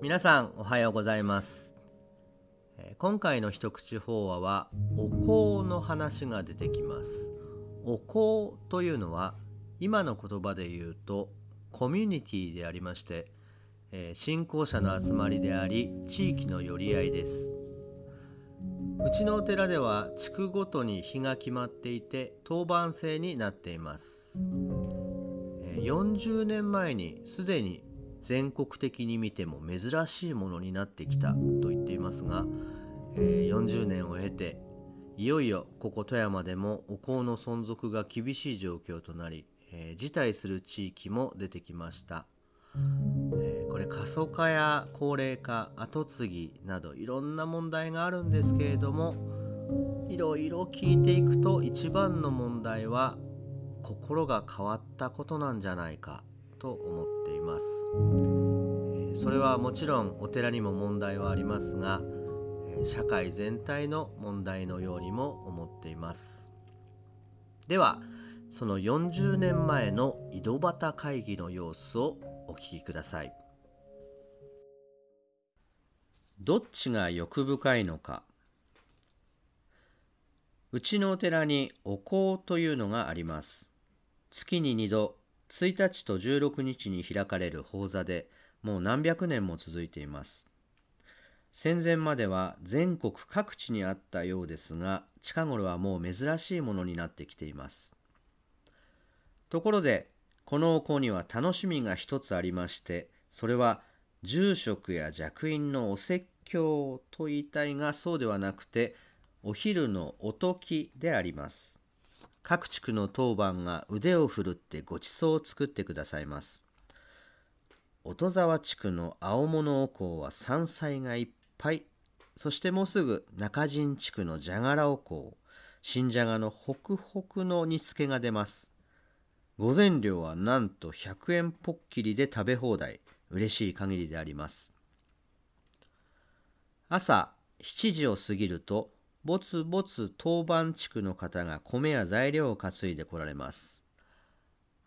皆さんおはようございます。今回の一口法話はお香の話が出てきます。お香というのは今の言葉で言うとコミュニティでありまして信仰者の集まりであり地域の寄り合いです。うちのお寺では地区ごとに日が決まっていて当番制になっています。40年前にすでに全国的に見ても珍しいものになってきたと言っていますが、えー、40年を経ていよいよここ富山でもお香の存続が厳しい状況となり、えー、辞退する地域も出てきました、えー、これ過疎化や高齢化後継ぎなどいろんな問題があるんですけれどもいろいろ聞いていくと一番の問題は心が変わったことなんじゃないか。と思っています、それはもちろんお寺にも問題はありますが社会全体の問題のようにも思っています。ではその40年前の井戸端会議の様子をお聞きください。どっちが欲深いのか。うちのお寺にお香というのがあります。月に2度1日と16日に開かれる法座でもう何百年も続いています。戦前までは全国各地にあったようですが近頃はもう珍しいものになってきています。ところでこのお香には楽しみが一つありましてそれは住職や若院のお説教と言いたいがそうではなくてお昼のおときであります。各地区の当番が腕を振るってごちそうを作ってくださいます。音沢地区の青物お香は山菜がいっぱい。そしてもうすぐ中陣地区のじゃがらお香。新じゃがのホクホクの煮付けが出ます。午前料はなんと100円ぽっきりで食べ放題。嬉しい限りであります。朝7時を過ぎるとぼつぼつ当番地区の方が米や材料を担いで来られます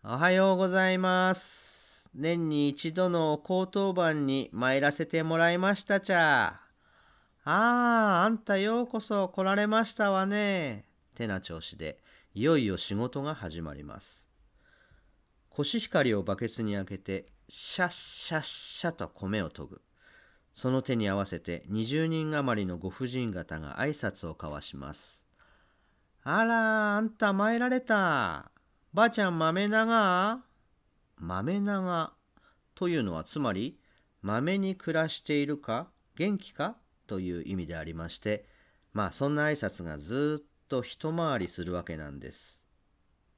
おはようございます年に一度の高当番に参らせてもらいましたちゃああ、あんたようこそ来られましたわね。てな調子で、いよいよ仕事が始まります。コシヒカリをバケツに開けて、シャッシャッシャと米を研ぐ。その手に合わせて20人余りのご婦人方が挨拶を交わします。あら、あんた参られた。ばあちゃん豆長豆長というのはつまり、豆に暮らしているか元気か？という意味でありましてまあそんな挨拶がずっと一回りするわけなんです。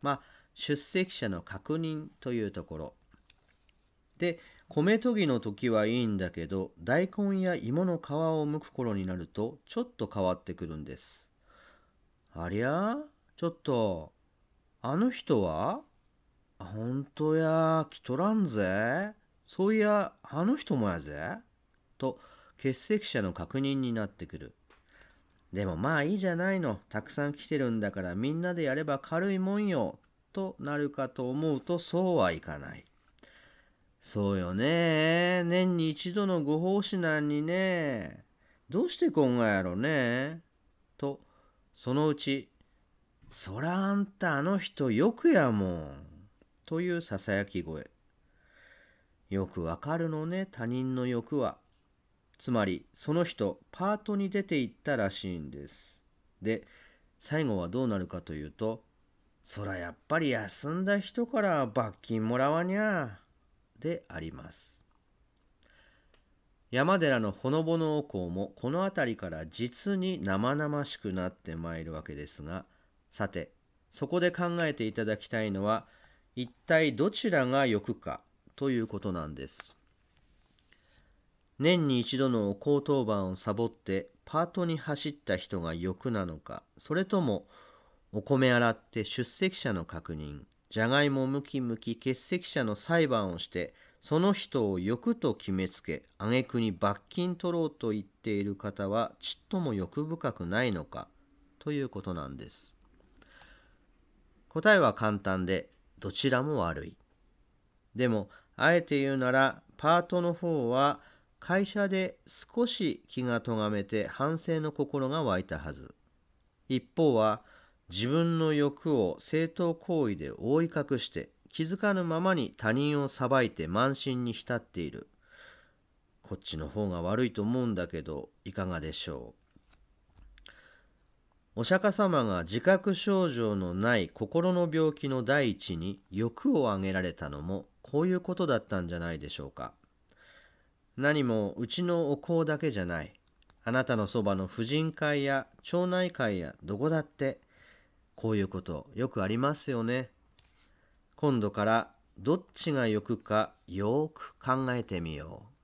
まあ出席者の確認というところ。で米研ぎの時はいいんだけど大根や芋の皮を剥く頃になるとちょっと変わってくるんです。ありゃ？ちょっとあの人は？ほんとや来とらんぜ。そういやあの人もやぜ。と欠席者の確認になってくる。でもまあいいじゃないの。たくさん来てるんだからみんなでやれば軽いもんよ。となるかと思うとそうはいかない。そうよね。年に一度のご奉仕なんにね。どうしてこんがやろね。と、そのうち、そらあんたあの人よくやもん。というささやき声。よくわかるのね、他人の欲は。つまりその人パートに出ていったらしいんです。で最後はどうなるかというとそらやっぱり休んだ人から罰金もらわにゃであります。山寺のほのぼのお香もこの辺りから実に生々しくなってまいるわけですがさてそこで考えていただきたいのは一体どちらが欲かということなんです。年に一度の高当番をサボってパートに走った人が欲なのかそれともお米洗って出席者の確認じゃがいもムキムキ欠席者の裁判をしてその人を欲と決めつけ挙句に罰金取ろうと言っている方はちっとも欲深くないのかということなんです。答えは簡単でどちらも悪い。でもあえて言うならパートの方は会社で少し気がとがめて反省の心が湧いたはず。一方は自分の欲を正当行為で覆い隠して気づかぬままに他人を裁いて慢心に浸っている。こっちの方が悪いと思うんだけどいかがでしょう？お釈迦様が自覚症状のない心の病気の第一に欲を挙げられたのもこういうことだったんじゃないでしょうか。何もうちのお香だけじゃない。あなたのそばの婦人会や町内会やどこだってこういうことよくありますよね。今度からどっちが欲かよーく考えてみよう。